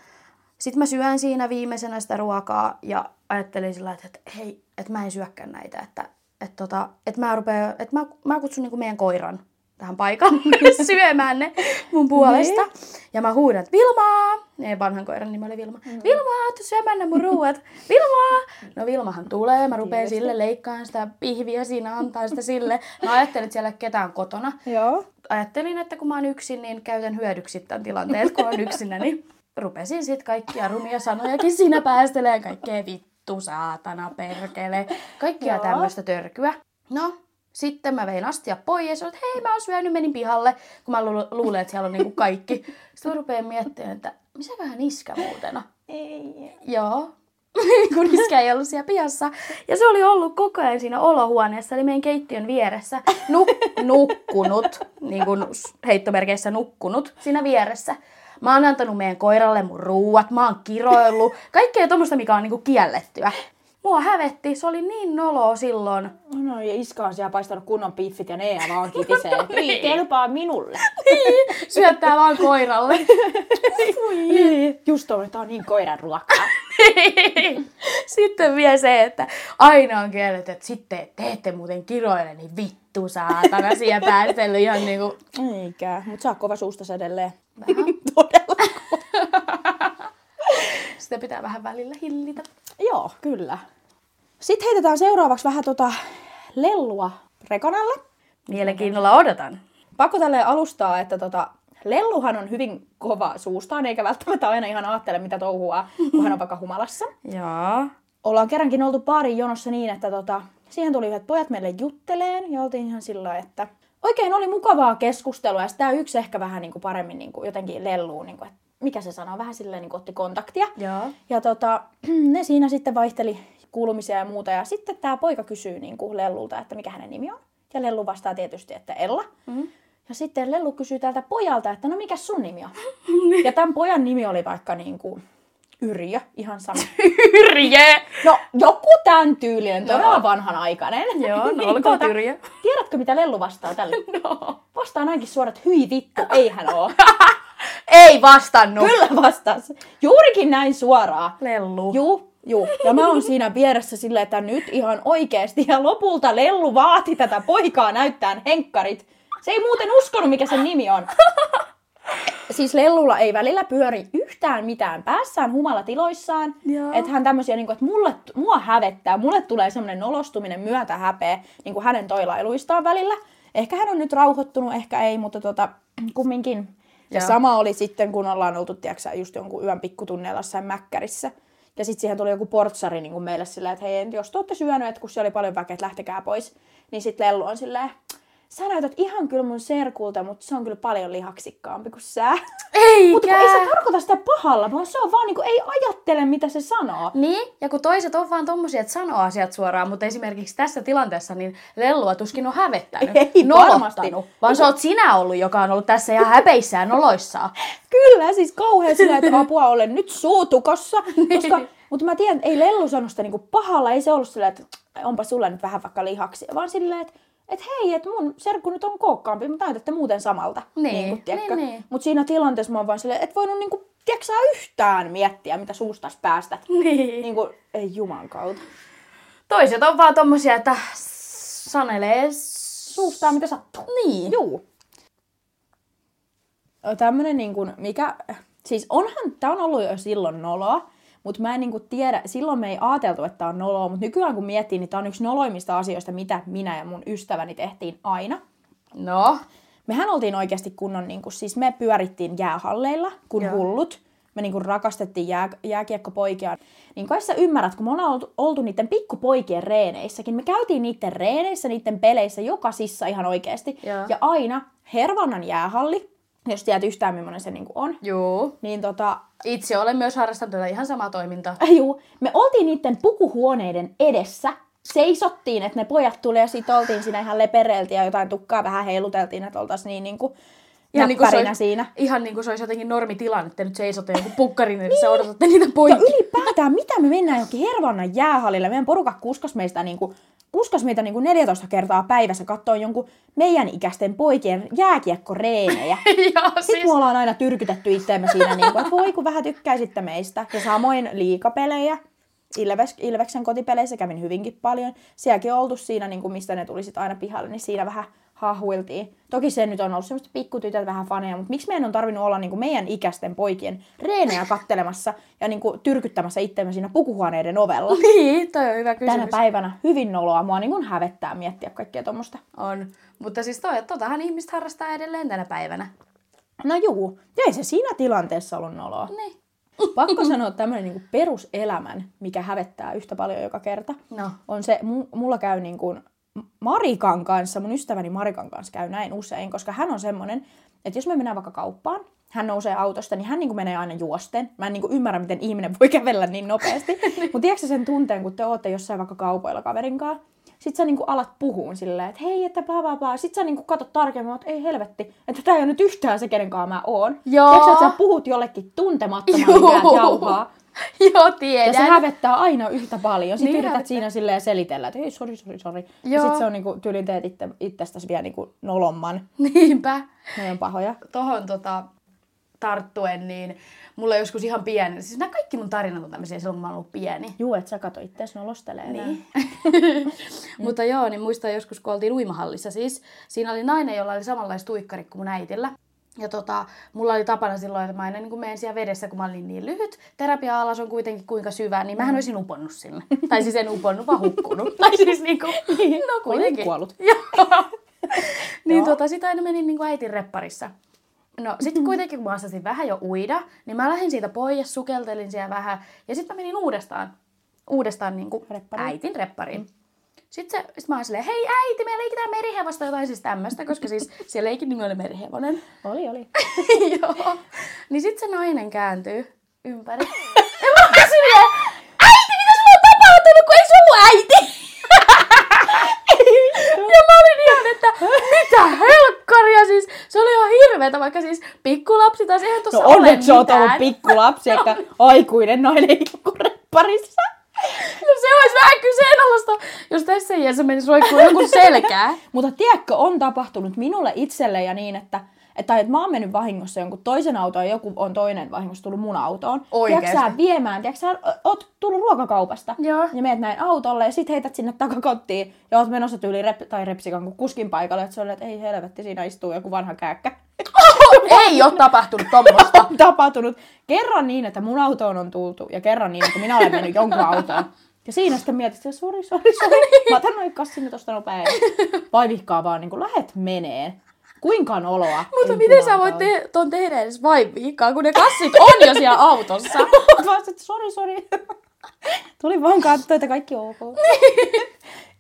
Sitten mä syön siinä viimeisenä sitä ruokaa ja ajattelin sillä lailla, että hei, että mä en syökään näitä, että että tota, et mä, rupea, et mä, mä kutsun niinku meidän koiran tähän paikalle [LAUGHS] syömään ne mun puolesta. Niin. Ja mä huudan, että Vilmaa! Ei vanhan koiran nimi oli Vilma. Mm. Vilma, tuu syömään ne mun ruuat. Vilma! No Vilmahan tulee, mä rupean sille leikkaan sitä pihviä siinä, antaa sitä sille. Mä ajattelin, että siellä ketään kotona. Joo. Ajattelin, että kun mä oon yksin, niin käytän hyödyksi tämän tilanteen, että kun on yksinä, niin rupesin sit kaikkia rumia sanojakin siinä päästeleen. Kaikkea vittu, saatana, perkele. Kaikkia tämmöistä törkyä. No, sitten mä vein astia pois ja sanoin, että hei mä oon syönyt, menin pihalle, kun mä lu- luulen, että siellä on niinku kaikki. Sitten mä rupean miettimään, että misäköhän iskä muuten on. Ei. Joo. [LAUGHS] kun iskä ei ollut siellä pihassa. Ja se oli ollut koko ajan siinä olohuoneessa, eli meidän keittiön vieressä, nuk- nukkunut, [LAUGHS] niin kuin heittomerkeissä nukkunut siinä vieressä. Mä oon antanut meidän koiralle mun ruuat, mä oon kiroillut, kaikkea tuommoista, mikä on niinku kiellettyä. Mua hävetti, se oli niin noloa silloin. No ja Iska on siellä paistanut kunnon piffit ja ne vaan [LAUGHS] kitisee. Ei kelpaa minulle. Syöttää vaan koiralle. Niin. Just on, että on niin koiran ruokaa. [LAUGHS] Sitten vielä se, että aina on kielletty, että sitten te ette muuten kiroile, niin vittu saatana siellä [LAUGHS] päästellyt ihan niinku Eikä, mutta saa kova suusta edelleen. vähän. Todella. [LAUGHS] Sitä pitää vähän välillä hillitä. Joo, kyllä. Sitten heitetään seuraavaksi vähän tota lellua Rekonalle. Mielenkiinnolla odotan. Pakko tälleen alustaa, että tota, Lelluhan on hyvin kova suustaan, eikä välttämättä aina ihan ajattele, mitä touhua, kun hän on vaikka humalassa. [LAUGHS] Joo. Ollaan kerrankin oltu baarin jonossa niin, että tota, siihen tuli yhdet pojat meille jutteleen ja oltiin ihan sillä että oikein oli mukavaa keskustelua ja sitä yksi ehkä vähän niin kuin paremmin niin kuin jotenkin lelluu, niin kuin, että mikä se sanoo, vähän silleen niin kuin otti kontaktia. Joo. Ja tota, [CLEARS THROAT] ne siinä sitten vaihteli kuulumisia ja muuta. Ja sitten tämä poika kysyy niin kuin Lellulta, että mikä hänen nimi on. Ja Lellu vastaa tietysti, että Ella. Mm. Ja sitten Lellu kysyy tältä pojalta, että no mikä sun nimi on? [LAUGHS] ja tämän pojan nimi oli vaikka niin kuin Yrjö, ihan sama. [LAUGHS] Yrje! No joku tämän tyylinen, todella vanhanaikainen. Joo, no [LAUGHS] Niin, olkoon Yrjö. Tiedätkö mitä Lellu vastaa tälle? [LAUGHS] No. Vastaa näinkin suorat, hyi vittu, ei hän oo. Ei vastannut. Kyllä vastas. Juurikin näin suoraan. Lellu. Juu, juu. Ja mä oon siinä vieressä silleen, että nyt ihan oikeesti. Ja lopulta Lellu vaati tätä poikaa näyttää henkkarit. Se ei muuten uskonut, mikä sen nimi on. Siis Lellulla ei välillä pyöri yhtään mitään päässään humalatiloissaan. Että hän tämmösiä, niin kuin, että mulle, mua hävettää, mulle tulee semmoinen nolostuminen myötä häpeä niin kuin hänen toilailuistaan välillä. Ehkä hän on nyt rauhoittunut, ehkä ei, mutta tota, kumminkin. Ja Joo. sama oli sitten, kun ollaan oltu, tiedätkö, just jonkun yön pikkutunneilla jossain mäkkärissä. Ja sitten siihen tuli joku portsari niin kuin meille silleen, että hei, jos te olette syönyt, että kun siellä oli paljon väkeä, että lähtekää pois. Niin sitten Lellu on silleen, sä näytät ihan kyllä mun serkulta, mutta se on kyllä paljon lihaksikkaampi kuin sä. Eikä. Mutta ei se tarkoita sitä pahalla, vaan se on vaan niinku, ei ajattele, mitä se sanoo. Niin, ja kun toiset on vaan tommosia, että sanoo asiat suoraan, mutta esimerkiksi tässä tilanteessa niin Lellua tuskin on hävettänyt, Ei varmasti. vaan sä oot sinä ollut, joka on ollut tässä ihan häpeissään noloissaan. [LAUGHS] Kyllä, siis kauhean sillä, että apua olen nyt suutukossa. [LAUGHS] Koska, mutta mä tiedän, että ei Lellu sanonut sitä niinku pahalla, ei se ollut silleen, että onpa sulla nyt vähän vaikka lihaksia, vaan silleen, että et hei, että mun serkku nyt on kookkaampi, mutta näytätte muuten samalta. Niin, niin, niin. Mutta siinä tilanteessa mä oon vaan silleen, et voinut niinku, tiedätkö yhtään miettiä, mitä suustas päästä. [LAUGHS] Niin. Niinku, ei juman kautta. Toiset on vaan tommosia, että sanelee Suustaa mitä sattuu. Niin. Juu. Tämmönen niin kuin, mikä, siis onhan, tää on ollut jo silloin noloa, mutta mä en niin kuin tiedä, silloin me ei ajateltu, että tää on noloa, mutta nykyään kun miettii, niin tää on yksi noloimmista asioista, mitä minä ja mun ystäväni tehtiin aina. No, Mehän oltiin oikeasti kunnon, niin kuin, siis me pyörittiin jäähalleilla, kun Joo. hullut. Me niin kuin, rakastettiin jää, jääkiekkopoikia. Niin kai sä ymmärrät, kun me ollaan oltu, oltu niiden pikkupoikien reeneissäkin. Me käytiin niiden reeneissä, niiden peleissä, jokaisissa ihan oikeasti. Joo. Ja aina Hervannan jäähalli, jos tiedät yhtään millainen se niin kuin on, juu. niin tota, Itse olen myös harrastanut tätä ihan samaa toimintaa. [LAUGHS] Juu, me oltiin niiden pukuhuoneiden edessä, seisottiin, että ne pojat tuli ja sitten oltiin siinä ihan lepereiltiin ja jotain tukkaa vähän heiluteltiin, että oltaisiin niin niinku Ihan niin kuin se olisi, siinä. Ihan niin kuin se olisi jotenkin normitilanne, että nyt seisotte jonkun pukkarin edessä niin. odotatte niitä poikia. Ja ylipäätään, mitä me mennään johonkin Hervannan jäähallille, meidän porukka kuskas meistä niinku, kuskas meitä niinku 14 kertaa päivässä katsoa jonkun meidän ikäisten poikien jääkiekkoreenejä. [LAUGHS] Joo, Sitten siis. me ollaan aina tyrkytetty itseämme siinä, niinku, että voi kun vähän tykkäisitte meistä. Ja samoin liikapelejä. Ilves, Ilveksen kotipeleissä kävin hyvinkin paljon. Sielläkin on oltu siinä, niin kuin mistä ne tuli sit aina pihalle, niin siinä vähän hahhuiltiin. Toki se nyt on ollut semmoista pikkutytöt vähän faneja, mutta miksi meidän on tarvinnut olla niin kuin meidän ikäisten poikien reenejä kattelemassa ja niin kuin tyrkyttämässä itseämme siinä pukuhuoneiden ovella? [LAUGHS] Niin, toi on hyvä kysymys. Tänä päivänä hyvin noloa. Mua niin kuin hävettää miettiä kaikkea tuommoista. On. Mutta siis toi, totahan ihmiset harrastaa edelleen tänä päivänä. No juu, ja ei se siinä tilanteessa ollut noloa. Niin. Pakko sanoa tämmöinen niinku peruselämän, mikä hävettää yhtä paljon joka kerta, No. on se, mu- mulla käy niinku Marikan kanssa, mun ystäväni Marikan kanssa käy näin usein, koska hän on semmoinen, että jos me mennään vaikka kauppaan, hän nousee autosta, niin hän niinku menee aina juosten. Mä en niinku ymmärrä, miten ihminen voi kävellä niin nopeasti. [LAUGHS] Mutta tiedätkö sen tunteen, kun te ootte jossain vaikka kaupoilla kaverin kanssa, sit sä niinku alat puhuun silleen, että hei, että bla bla bla. Sit sä niinku katot tarkemmin, että ei helvetti, että tää ei ole nyt yhtään se, kenen kanssa mä oon. Joo. Tiedätkö, että sä puhut jollekin tuntemattomalle [LAUGHS] Joo. ja jauhaa. [LAUGHS] Joo, Ja tiedän. se hävettää aina yhtä paljon. Sitten Niin yrität hävettää. siinä silleen selitellä, että ei, sori, sori, sori. Ja sitten se on niinku, tyylin teet itse, itsestäsi vielä niinku nolomman. [LAUGHS] Niinpä. Ne on pahoja. Tohon tota, tarttuen, niin mulla joskus ihan pieni, siis nämä kaikki mun tarinat on tämmöisiä silloin, kun mä oon ollut pieni. Juu, et sä kato itseäsi nolostelee. Niin. [LAUGHS] Mutta joo, niin muistan joskus, kun oltiin uimahallissa siis. Siinä oli nainen, jolla oli samanlaista tuikkari kuin mun äitillä. Ja tota, mulla oli tapana silloin, että mä aina niin menen siellä vedessä, kun mä olin niin lyhyt. Terapia-alas on kuitenkin kuinka syvä, niin mähän olisin uponnut sinne. [LAUGHS] tai siis en uponnut, vaan hukkunut. [LAUGHS] tai siis niinku, [LAUGHS] no kuitenkin. kuollut. Niin tota, sit aina menin niinku äitin repparissa. No sitten kuitenkin, kun mä osasin vähän jo uida, niin mä lähdin siitä pois, sukeltelin siellä vähän. Ja sitten mä menin uudestaan, uudestaan niinku Reppariin. äitin reppariin. Sitten se, sit mä oon silleen, hei äiti, me leikitään merihevosta jotain siis tämmöistä, koska siis [LAUGHS] siellä leikin nimi oli merihevonen. Oli, oli. [LAUGHS] Joo. Niin sitten se nainen kääntyy ympäri. [LAUGHS] Ja mä oon silleen, äiti, mitä sulla on tapahtunut, kun ei se ollut äiti? ja mä olin ihan, että mitä helkkaria siis. Se oli ihan hirveetä, vaikka siis pikkulapsi taas eihän No tossa ole onneksi oot mitään. ollut pikkulapsi, eikä aikuinen nainen parissa. No se olisi vähän kyseenalaista, jos tässä iässä menisi roikkuu jonkun [LAUGHS] selkää. Mutta tiedätkö, on tapahtunut minulle itselle ja niin, että että, että mä oon mennyt vahingossa jonkun toisen autoon ja joku on toinen vahingossa tullut mun autoon. Oikeesti? Tiedätkö viemään, tiedätkö sä, oot tullut ruokakaupasta Joo. ja meet näin autolle ja sit heität sinne takakottiin ja oot menossa tyyli rep, tai repsikan kuin kuskin paikalle, että se on, että ei helvetti, siinä istuu joku vanha kääkkä. [LAUGHS] Ei ole tapahtunut tommosta. on tapahtunut kerran niin, että mun autoon on tultu ja kerran niin, että minä olen mennyt jonkun autoon. Ja siinä sitten mietit, että sori, sori, sori. Mä otan noin kassin tosta nopein. Vaivihkaa vaan niin kuin lähet meneen. Kuinka oloa? Mutta miten sä voit te- ton tehdä edes vain viikkaa, kun ne kassit on jo siellä autossa? Vaan, sori, sori. Tuli vaan katsoa, että kaikki on ok. [LAUGHS]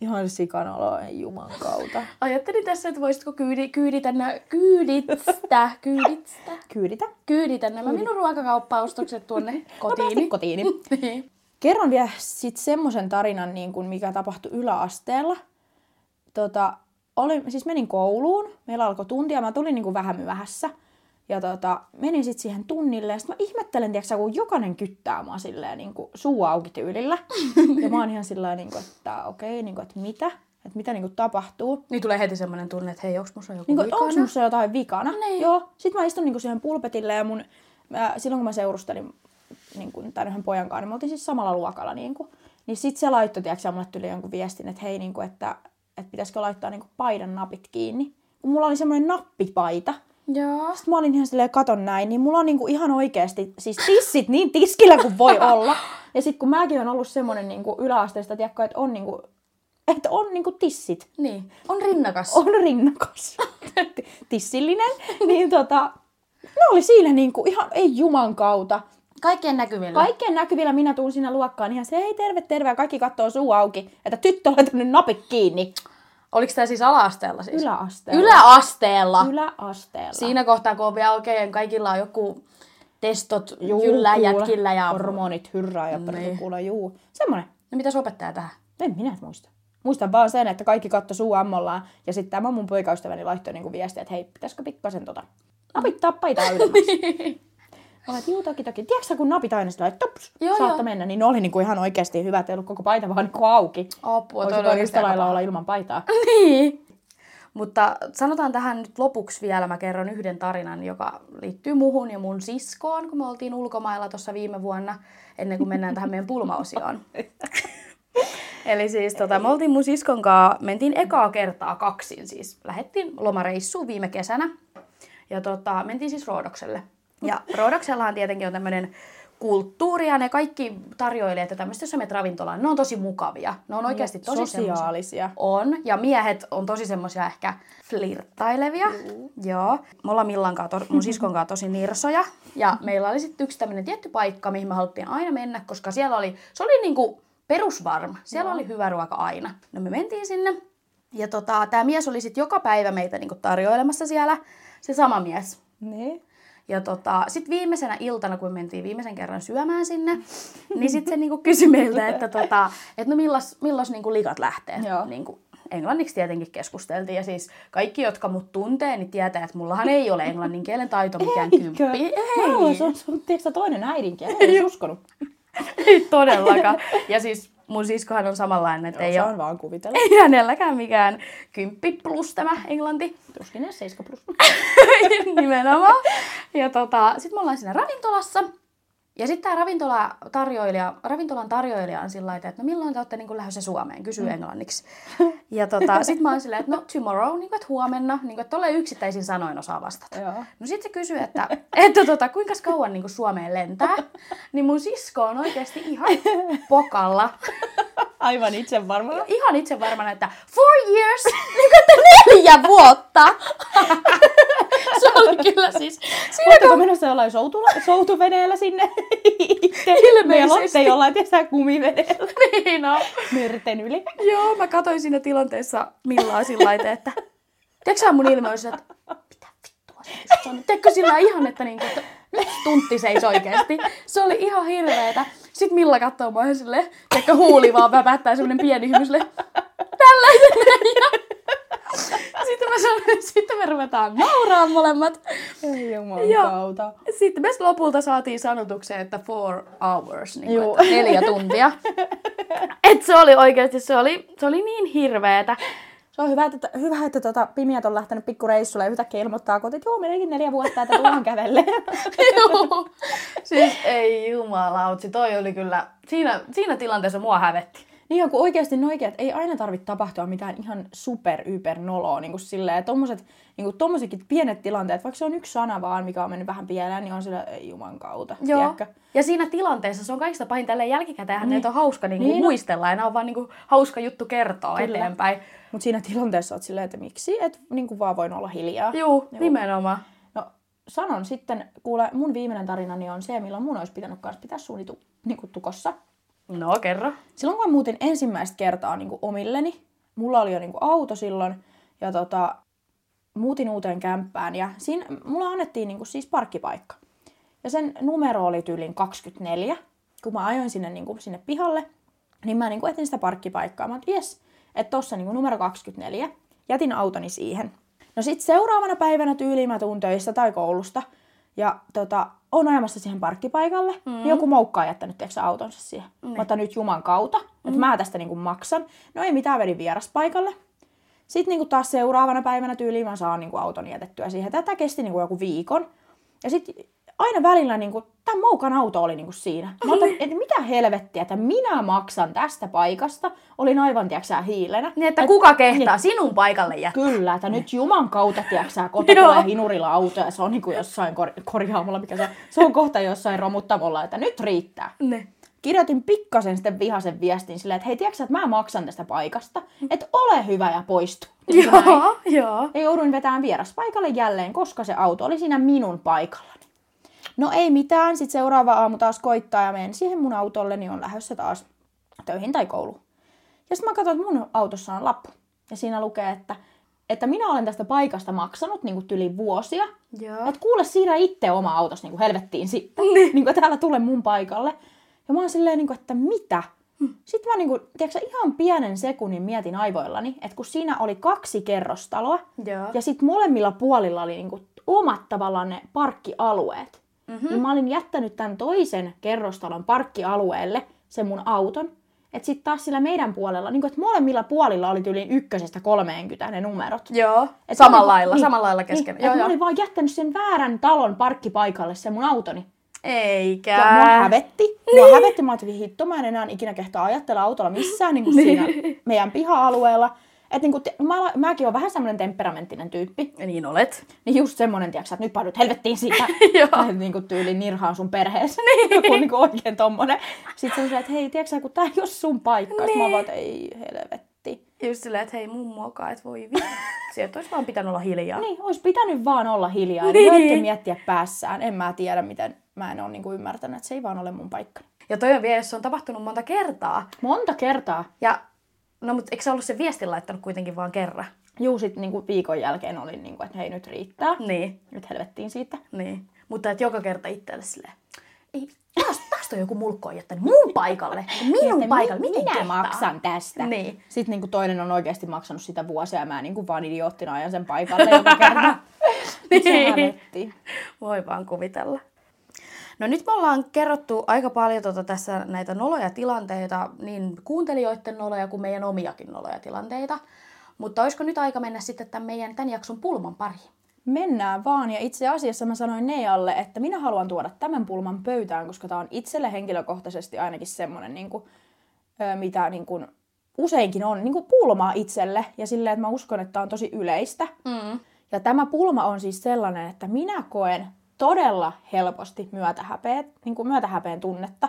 Ihan sikan ei juman kautta. Ajattelin tässä, että voisitko kyydi, kyyditä, nä- kyydistä, kyydistä, Kyyditä. kyyditä nämä minun ruokakauppaostokset tuonne kotiin. kotiini. [LAUGHS] Niin. Kerron vielä sit semmoisen tarinan, niin kuin mikä tapahtui yläasteella. Tota, oli, siis menin kouluun, meillä alkoi tuntia, mä tulin niin kuin vähän myöhässä. Ja tota, menin sitten siihen tunnille ja sit mä ihmettelen, tiiäksä, kun jokainen kyttää mua silleen niin kuin suu auki tyylillä. [LAUGHS] ja mä oon ihan sillä niin kuin, että okei, okay, niin kuin, että mitä? Että mitä niin kuin tapahtuu. niin tulee heti semmoinen tunne, että hei, onks musta joku Niin kuin, vikana? onko musta jotain vikana? Niin. Joo. Sitten mä istun niin kuin siihen pulpetille ja mun, mä, silloin kun mä seurustelin niin kuin, tämän yhden pojan kanssa, niin me oltiin siis samalla luokalla. Niin, kuin, niin sit se laittoi, tiedätkö, mulle tuli jonkun viestin, että hei, niin kuin, että, että pitäisikö laittaa niin kuin paidan napit kiinni. Kun mulla oli semmoinen nappipaita. Joo. Sitten mä olin ihan silleen, katon näin, niin mulla on niinku ihan oikeasti, siis tissit niin tiskillä kuin voi [LAUGHS] olla. Ja sitten kun mäkin on ollut semmoinen niinku yläasteesta, tiedätkö, että on niinku, että on niinku tissit Niin. On rinnakas. on rinnakas, [LAUGHS] tissillinen, [LAUGHS] niin tota, ne oli siinä niinku ihan, ei juman kautta. Kaikkien näkyvillä. Kaikkien näkyvillä minä tuun sinne luokkaan ihan se, hei terve, terve, ja kaikki kattoo suu auki, että tyttö on laittanut napit kiinni. Oliko tämä siis ala-asteella siis? Yläasteella. Yläasteella. Yläasteella. Siinä kohtaa, kun on vielä oikein, kaikilla on joku testot Juu, kuule. jätkillä ja... Hormonit hyrrää ja Niin. kuule, juu. Semmonen. No mitä opettaja tähän? En minä muista. Muistan vaan sen, että kaikki katto suu ammollaan. Ja sitten tämä mun poikaystäväni laittoi niinku viestiä, että hei, pitäisikö pikkasen tota napittaa paitaa ylemmäksi. [LAUGHS] Mä että juu, toki, toki. Tiedätkö sä, kun napit aina sillä tops, Joo, saatta joo. mennä, niin ne oli niinku ihan oikeasti hyvät, ei ollut koko paita vaan niinku auki. Apua, Olisi toi yhtä lailla olla ilman paitaa. [LAUGHS] Niin. Mutta sanotaan tähän nyt lopuksi vielä, mä kerron yhden tarinan, joka liittyy muhun ja mun siskoon, kun me oltiin ulkomailla tuossa viime vuonna, ennen kuin mennään tähän meidän pulmaosioon. [LAUGHS] Eli siis tota, me oltiin mun siskon kanssa, mentiin ekaa kertaa kaksin siis. Lähettiin lomareissuun viime kesänä ja tota, mentiin siis Roodokselle. Ja Roodoksellahan tietenkin on tämmöinen kulttuuri ja ne kaikki tarjoilijat ja tämmöistä, jos sä menet ravintolaan, ne on tosi mukavia. Ne on oikeasti tosi Sosiaalisia. On, ja miehet on tosi semmoisia ehkä flirttailevia. Mm. Joo. Me ollaan Millan kanssa, to- mun siskon kanssa tosi nirsoja. Ja meillä oli sitten yksi tämmöinen tietty paikka, mihin me haluttiin aina mennä, koska siellä oli, se oli niinku perusvarma. Siellä oli hyvä ruoka aina. No me mentiin sinne. Ja tota, tämä mies oli sitten joka päivä meitä niinku tarjoilemassa siellä. Se sama mies. Niin. Ja tota, sitten viimeisenä iltana, kun mentiin viimeisen kerran syömään sinne, niin sitten se niinku kysyi meiltä, että tota, et no millas, millas niinku likat lähtee. Joo. Niinku, englanniksi tietenkin keskusteltiin. Ja siis kaikki, jotka mut tuntee, niin tietää, että mullahan ei ole englannin kielen taito mikään kymppi. Ei. Se on tiedätkö, sä, toinen äidinkieli. Ei uskonut. ei todellakaan. Ja siis mun siskohan on samanlainen, että ei ole vaan kuvitella. [LAUGHS] ei hänelläkään mikään kymppi plus tämä englanti. Tuskin edes 7 plus. [LAUGHS] Nimenomaan. Ja tota, sitten me ollaan siinä ravintolassa. Ja sitten tämä ravintola tarjoilija, ravintolan tarjoilija on sillä että no milloin te olette niin lähdössä Suomeen, kysyy mm. englanniksi. Ja tota, sitten mä oon silleen, että no tomorrow, niin kuin, että huomenna, niin kuin, että tolleen yksittäisin sanoin osaa vastata. Joo. No sitten se kysyy, että, että tota, kuinka kauan niin kuin Suomeen lentää. Niin mun sisko on oikeasti ihan pokalla. Aivan itse varmaan. Ihan itse varmana, että four years, niin kuin, että neljä vuotta. Oli kyllä siis, siinä Oletteko menossa jollain soutula, soutuveneellä sinne? Ilmeisesti. Meillä jollain tietää kumiveneellä niin on. merten yli. Joo, mä katsoin siinä tilanteessa Millaa sillä että... Tiedätkö sä mun ilme olisi, että mitä vittua se sanoi? Tiedätkö sillä ihan, että, niinku, että nyt tunti seis oikeesti. Se oli ihan hirveetä. Sitten Milla katsoo mua silleen, tiedätkö huuli vaan väpättää semmonen pieni hymy silleen, tällaisen. Sitten mä sanoin, sitten me ruvetaan nauraa molemmat. Ei jumalauta. Sitten me lopulta saatiin sanotukseen, että four hours, niin kuin, että neljä tuntia. [LAUGHS] Et se oli oikeasti, se oli, se oli niin hirveetä. Se on hyvä, että, hyvä, että tota, pimiät on lähtenyt pikkureissulle ja yhtäkkiä ilmoittaa kotiin, että joo, meneekin neljä vuotta, että tullaan [LAUGHS] kävelle. Joo. Siis ei jumalautsi, toi oli kyllä, siinä, siinä tilanteessa mua hävetti. Niin kun oikeasti ne oikeat, ei aina tarvitse tapahtua mitään ihan super yper noloa, niin kuin silleen, tommoset, niin kuin tommosetkin pienet tilanteet, vaikka se on yksi sana vaan, mikä on mennyt vähän pieleen, niin on sillä, ei juman kautta, Joo. tiedätkö? Ja siinä tilanteessa se on kaikista pahin tälleen jälkikäteen, niin. on hauska niin Niin niin muistella ja nämä on vaan niin kuin, hauska juttu kertoa Kyllä. eteenpäin. Mutta siinä tilanteessa oot silleen, että miksi, et niin kuin vaan voin olla hiljaa. Juu, nimenomaan. No sanon sitten, kuule, mun viimeinen tarinani on se, milloin mun olisi pitänyt kanssa pitää suuni tu, niin tukossa. No, kerro. Silloin kun mä muutin ensimmäistä kertaa niin kuin omilleni, mulla oli jo niin kuin auto silloin, ja tota, muutin uuteen kämppään, ja siinä mulla annettiin niin kuin siis parkkipaikka. Ja sen numero oli tyylin 24. Kun mä ajoin sinne, niin kuin, sinne pihalle, niin mä niin kuin etin sitä parkkipaikkaa. Mä oon, jes, että tossa niin kuin numero 24. Jätin autoni siihen. No sit seuraavana päivänä tyyliin mä tuun töistä tai koulusta. Ja tota, on ajamassa siihen parkkipaikalle. Mm. Niin joku moukka on jättänyt tiiäksä, autonsa siihen. Mm. Mä otan nyt Juman kautta, mm. että mä tästä niinku maksan. No ei mitään, vedin vieraspaikalle. Sitten niinku taas seuraavana päivänä tyyliin mä saan niinku auton jätettyä siihen. Tätä kesti niinku joku viikon. Ja sitten aina välillä niinku, tämän moukan auto oli niinku siinä. Mä otan, että mitä helvettiä, että minä maksan tästä paikasta. Olin aivan, tiiäksä, hiilenä. Niin, että Et- kuka kehtaa sinun paikalle jättää? Kyllä, että nyt Juman kautta, tiiäksä, kota tulee hinurilla auto ja se on niinku jossain kor- korjaamolla, mikä se on. Se on kohta jossain romuttamolla, että nyt riittää. Ne. Kirjoitin pikkasen sitten vihaisen viestin silleen, että hei, tiiäksä, että mä maksan tästä paikasta, että ole hyvä ja poistu. Niin kuin. Joo, joo. Ja jouduin vetämään vieraspaikalle jälleen, koska se auto oli siinä minun paikallani. No ei mitään, sitten seuraava aamu taas koittaa ja menen siihen mun autolle, niin on lähdössä taas töihin tai kouluun. Ja sitten mä katson, että mun autossa on lappu. Ja siinä lukee, että, että minä olen tästä paikasta maksanut niin kuin yli vuosia. Että kuule siirrä itse oma autosi niin [LAUGHS] kuin helvettiin sitten. niin kuin täällä tule mun paikalle. Ja mä oon silleen, niin kuin, että mitä? Sitten mä niin kuin, tiedätkö, ihan pienen sekunnin mietin aivoillani, että kun siinä oli kaksi kerrostaloa, Joo. ja sitten molemmilla puolilla oli niinku omat tavallaan ne parkkialueet. Mm-hmm. Niin mä olin jättänyt tämän toisen kerrostalon parkkialueelle sen mun auton. että sitten taas sillä meidän puolella, niin kuin, että molemmilla puolilla oli tyyliin ykkösestä 30 ne numerot. Joo, Et samalla mä olin- lailla, samalla lailla kesken. Niin, joo, et mä joo. olin vaan jättänyt sen väärän talon parkkipaikalle sen mun autoni. Eikä. Ja mua hävetti. Mua hävetti. Mä ajattelin, hitto, mä en enää ikinä kehtaa ajatella autolla missään niin kuin siinä meidän piha-alueella. Et niin kuin, mä, mäkin olen vähän semmoinen temperamenttinen tyyppi. Niin olet. Niin just semmonen, tiiäks, että nyt painut helvettiin siitä. [LAUGHS] Joo. Tai niin kuin tyyliin nirhaan sun perheessä. [LAUGHS] Niin. Joku niin kuin oikein tommonen. Sitten se että hei, tiedätkö sä, kun tää ei ole sun paikka. Niin. Mä vaan, ei helvetti. Just silleen, että hei mummoakaan, että voi vitsi, [LAUGHS] että olisi vaan pitänyt olla hiljaa. Niin, olisi pitänyt vaan olla hiljaa. Niin. Niin. Voitte miettiä päässään. En mä tiedä, miten mä en ole niin kuin ymmärtänyt, että se ei vaan ole mun paikka. Ja toi on vielä, jos se on tapahtunut monta kertaa. Monta kertaa. Ja, no mutta eikö sä ollut se viestin laittanut kuitenkin vaan kerran? Juu, sit niinku viikon jälkeen olin niinku, että hei nyt riittää. Niin, Nyt helvettiin siitä. niin. Mutta että joka kerta itselle silleen, ei, taas, taas toi joku mulkko on jättänyt mun paikalle. Minun Että paikalle, mi- miten minä kehtaa? maksan tästä. Niin. Sitten niinku toinen on oikeasti maksanut sitä vuosia ja mä niinku vaan idioottina ajan sen paikalle joka kerta. [LAUGHS] Niin. Voi vaan kuvitella. No nyt me ollaan kerrottu aika paljon tota tässä näitä noloja tilanteita, niin kuuntelijoiden noloja kuin meidän omiakin noloja tilanteita. Mutta olisiko nyt aika mennä sitten tämän meidän tämän jakson pulman pariin? Mennään vaan ja itse asiassa mä sanoin Nealle, että minä haluan tuoda tämän pulman pöytään, koska tämä on itselle henkilökohtaisesti ainakin semmoinen, niin kuin, mitä niin kuin, useinkin on niin kuin pulmaa itselle ja silleen, että mä uskon, että tämä on tosi yleistä. Mm. Ja tämä pulma on siis sellainen, että minä koen todella helposti myötähäpeet, niin kuin myötähäpeen tunnetta.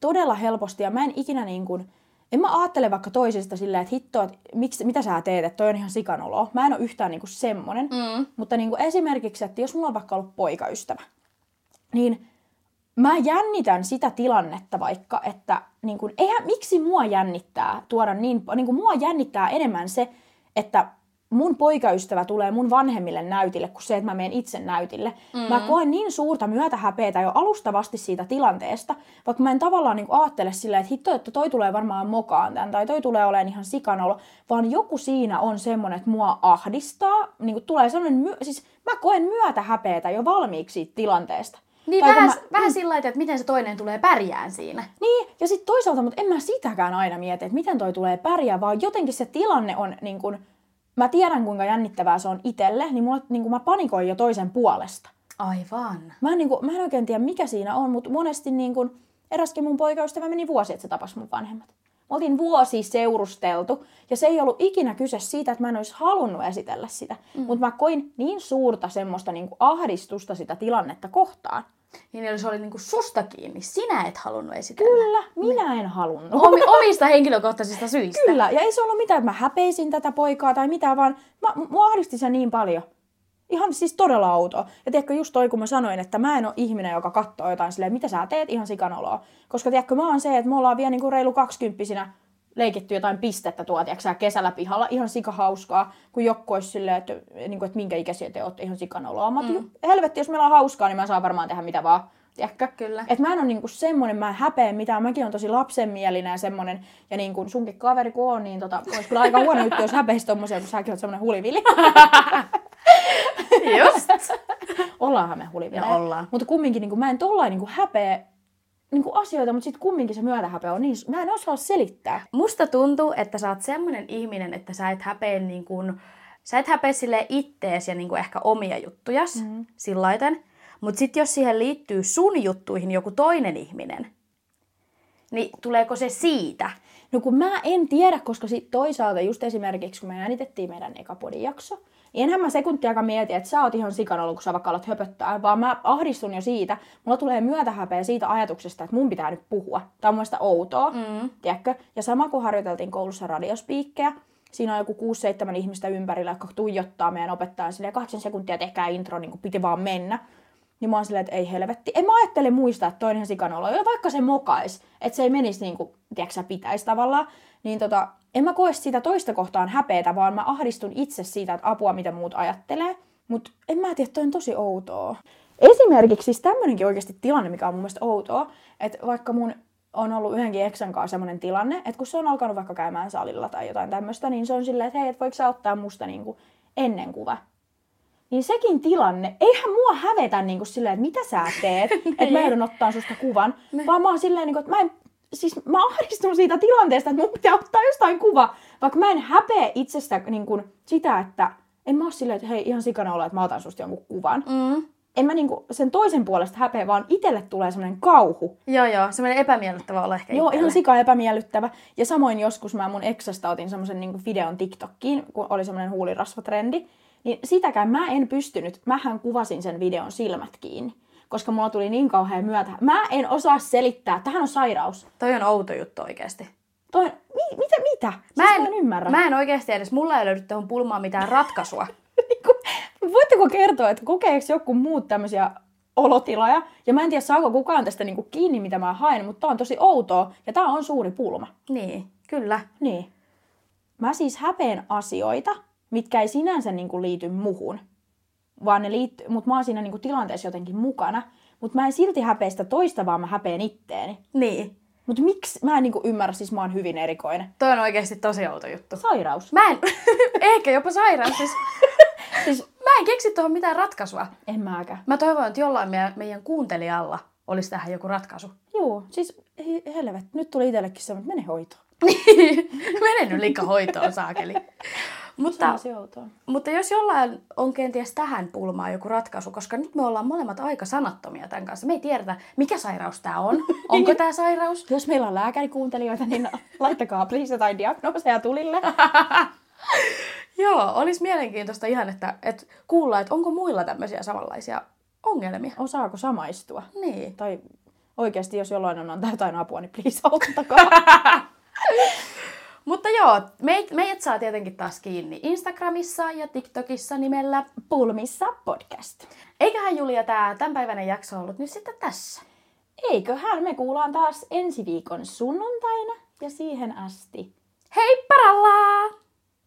Todella helposti ja mä en ikinä niin kuin, en mä ajattele vaikka toisesta silleen, että hitto, että miksi, mitä sä teet, että toi on ihan sikanoloa. Mä en ole yhtään niin kuin semmonen. Mm. Mutta niin kuin esimerkiksi, että jos mulla on vaikka ollut poikaystävä, niin mä jännitän sitä tilannetta vaikka, että niin kuin, eihän, miksi mua jännittää tuoda niin, niin kuin mua jännittää enemmän se, että mun poikaystävä tulee mun vanhemmille näytille, kuin se, että mä menen itse näytille. Mm. Mä koen niin suurta myötähäpeetä jo alustavasti siitä tilanteesta, vaikka mä en tavallaan niin kuin ajattele silleen, että hitto, että toi tulee varmaan mokaan tämän, tai toi tulee olemaan ihan sikanolo, vaan joku siinä on semmoinen, että mua ahdistaa, niin kuin tulee semmoinen, my- siis mä koen myötähäpeetä jo valmiiksi siitä tilanteesta. Niin Tai vähän, mä- vähän sillä lailla, että miten se toinen tulee pärjään siinä. Niin, ja sitten toisaalta, mutta en mä sitäkään aina mieti, että miten toi tulee pärjää, vaan jotenkin se tilanne on niin kun, mä tiedän kuinka jännittävää se on itselle, niin, mulla, niin kun mä panikoin jo toisen puolesta. Aivan. Mä en, niin kun, mä en oikein tiedä mikä siinä on, mutta monesti niin kun, eräskin mun poikaystävä meni vuosi, että se tapasi mun vanhemmat. Me oltiin vuosi seurusteltu, ja se ei ollut ikinä kyse siitä, että mä en olisi halunnut esitellä sitä. Mm. Mutta mä koin niin suurta semmoista niin kun, ahdistusta sitä tilannetta kohtaan. Niin se oli niinku susta kiinni. Sinä et halunnut esitellä. Kyllä, minä en halunnut. Omi, [LAUGHS] omista henkilökohtaisista syistä. Kyllä, ja ei se ollut mitään, että mä häpeisin tätä poikaa tai mitään, vaan mä, mua ahdisti se niin paljon. Ihan siis todella outoa. Ja tiedätkö, just toi, kun mä sanoin, että mä en ole ihminen, joka katsoo jotain silleen, mitä sä teet, ihan sikanoloa. Koska tiedätkö, mä oon se, että me ollaan vielä niinku reilu kaksikymppisinä leikitty jotain pistettä tuo, tiedätkö, sä, kesällä pihalla, ihan sika hauskaa, kun joku olisi silleen, että, niin kuin, että minkä ikäisiä te olette ihan sikanoloa. Mä mm. helvetti, jos meillä on hauskaa, niin mä saan varmaan tehdä mitä vaan. Tiedätkö? Kyllä. Et mä en ole niinku semmonen, mä en häpeä mitään, mäkin on tosi lapsenmielinen ja semmonen, ja niinku sunkin kaveri kun on, niin tota, olisi kyllä aika huono juttu, jos häpeisi tommosia, kun säkin oot semmonen hulivili. Just. Ollaanhan me hulivilejä. Ja ollaan. Mutta kumminkin niinku, mä en tollain niinku häpeä niinku asioita, mutta sitten kumminkin se myötähäpeä on niin, mä en osaa selittää. Musta tuntuu, että sä oot semmonen ihminen, että sä et häpeä niin kuin, sä et häpeä sille ittees ja niin kuin ehkä omia juttujas mm. sillaiten. Mutta sitten jos siihen liittyy sun juttuihin joku toinen ihminen, niin tuleeko se siitä? No kun mä en tiedä, koska sit toisaalta just esimerkiksi kun me äänitettiin meidän eka podin jakso, niin enhän mä sekuntiakaan mieti, että sä oot ihan sikana ollut, kun sä vaikka alat höpöttää, vaan mä ahdistun jo siitä, mulla tulee myötähäpeä siitä ajatuksesta, että mun pitää nyt puhua. Tämä on mun mielestä outoa, mm. tiedätkö? Ja sama kun harjoiteltiin koulussa radiospiikkejä, siinä on joku 6-7 ihmistä ympärillä, jotka tuijottaa meidän opettajan silleen, kahdeksan sekuntia tehkää intro, niin kuin piti vaan mennä. Niin mä oon silleen, että ei helvetti. En mä ajattele muistaa, että toinen sikanolo, ja vaikka se mokais, että se ei menisi niin kuin, tiedätkö pitäisi tavallaan, niin tota, en mä koe sitä toista kohtaan häpeätä, vaan mä ahdistun itse siitä, että apua, mitä muut ajattelee. Mutta en mä tiedä, toi on tosi outoa. Esimerkiksi siis tämmönenkin oikeasti tilanne, mikä on mun mielestä outoa, että vaikka mun on ollut yhdenkin eksän kanssa semmoinen tilanne, että kun se on alkanut vaikka käymään salilla tai jotain tämmöistä, niin se on silleen, että hei, et voiko sä ottaa musta niinku ennenkuva. Niin sekin tilanne, eihän mua hävetä niin kuin silleen, että mitä sä teet, [LAUGHS] että mä joudun ottaa susta kuvan, vaan mä oon silleen, niin kuin, että mä en, siis mä ahdistun siitä tilanteesta, että mun pitää ottaa jostain kuva, vaikka mä en häpeä itsestä niin kuin, sitä, että en mä oo silleen, että hei ihan sikana olla, että mä otan susta jonkun kuvan. Mm. En mä niinku sen toisen puolesta häpeä, vaan itelle tulee semmoinen kauhu. Joo, joo. Semmoinen epämiellyttävä olla ehkä Joo, itselle. ihan sika epämiellyttävä. Ja samoin joskus mä mun eksästä otin semmoisen niinku videon TikTokkiin, kun oli semmoinen huulirasvatrendi. Niin sitäkään mä en pystynyt. Mähän kuvasin sen videon silmät kiinni. Koska mulla tuli niin kauhean myötä. Mä en osaa selittää. Tähän on sairaus. Toi on outo juttu oikeasti. Toi, mi, mitä, mitä? Siis Mä en, mä en ymmärrä. Mä en oikeasti edes, mulla ei löydy tuohon pulmaan mitään ratkaisua. [LAUGHS] Niinku, Voitteko kertoa, että kokeeko joku muut tämmöisiä olotiloja? Ja mä en tiedä, saako kukaan tästä niinku kiinni, mitä mä haen, mutta tää on tosi outoa. Ja tää on suuri pulma. niin, kyllä. Niin. Mä siis häpeen asioita, mitkä ei sinänsä niinku liity muhun. Vaan ne liittyy, mutta mä oon siinä niinku tilanteessa jotenkin mukana. Mutta mä en silti häpeä sitä toista, vaan mä häpeen itteeni. Niin. Mutta miksi? Mä en niinku ymmärrä, siis mä oon hyvin erikoinen. Toi on oikeasti tosi outo juttu. Sairaus. Mä en, [LAUGHS] ehkä jopa sairaus. Siis, [LAUGHS] Siis, mä en keksi tuohon mitään ratkaisua. en mäkään. Mä toivon, että jollain meidän, meidän kuuntelijalla olisi tähän joku ratkaisu. Joo, siis he- helvet. Nyt tuli itsellekin se, että mene hoitoon. [LAUGHS] Mene nyt liikka hoitoon, saakeli. Se Mutta, mutta jos jollain on kenties tähän pulmaan joku ratkaisu, koska nyt me ollaan molemmat aika sanattomia tämän kanssa. Me ei tiedetä, mikä sairaus tämä on. [LAUGHS] Onko tämä sairaus? Jos meillä on lääkärikuuntelijoita, niin [LAUGHS] laittakaa please jotain diagnooseja tulille. [LAUGHS] Joo, olisi mielenkiintoista ihan, että, että kuulla, että onko muilla tämmöisiä samanlaisia ongelmia. Osaako samaistua? Niin. Tai oikeasti, jos jollain on antaa jotain apua, niin please auttakaa. Mutta joo, meit, meidät saa tietenkin taas kiinni Instagramissa ja TikTokissa nimellä. Pulmissa podcast. Eiköhän Julia tämä tämänpäiväinen jakso ollut nyt sitten tässä. Eiköhän me kuullaan taas ensi viikon sunnuntaina ja siihen asti. Hei paralla!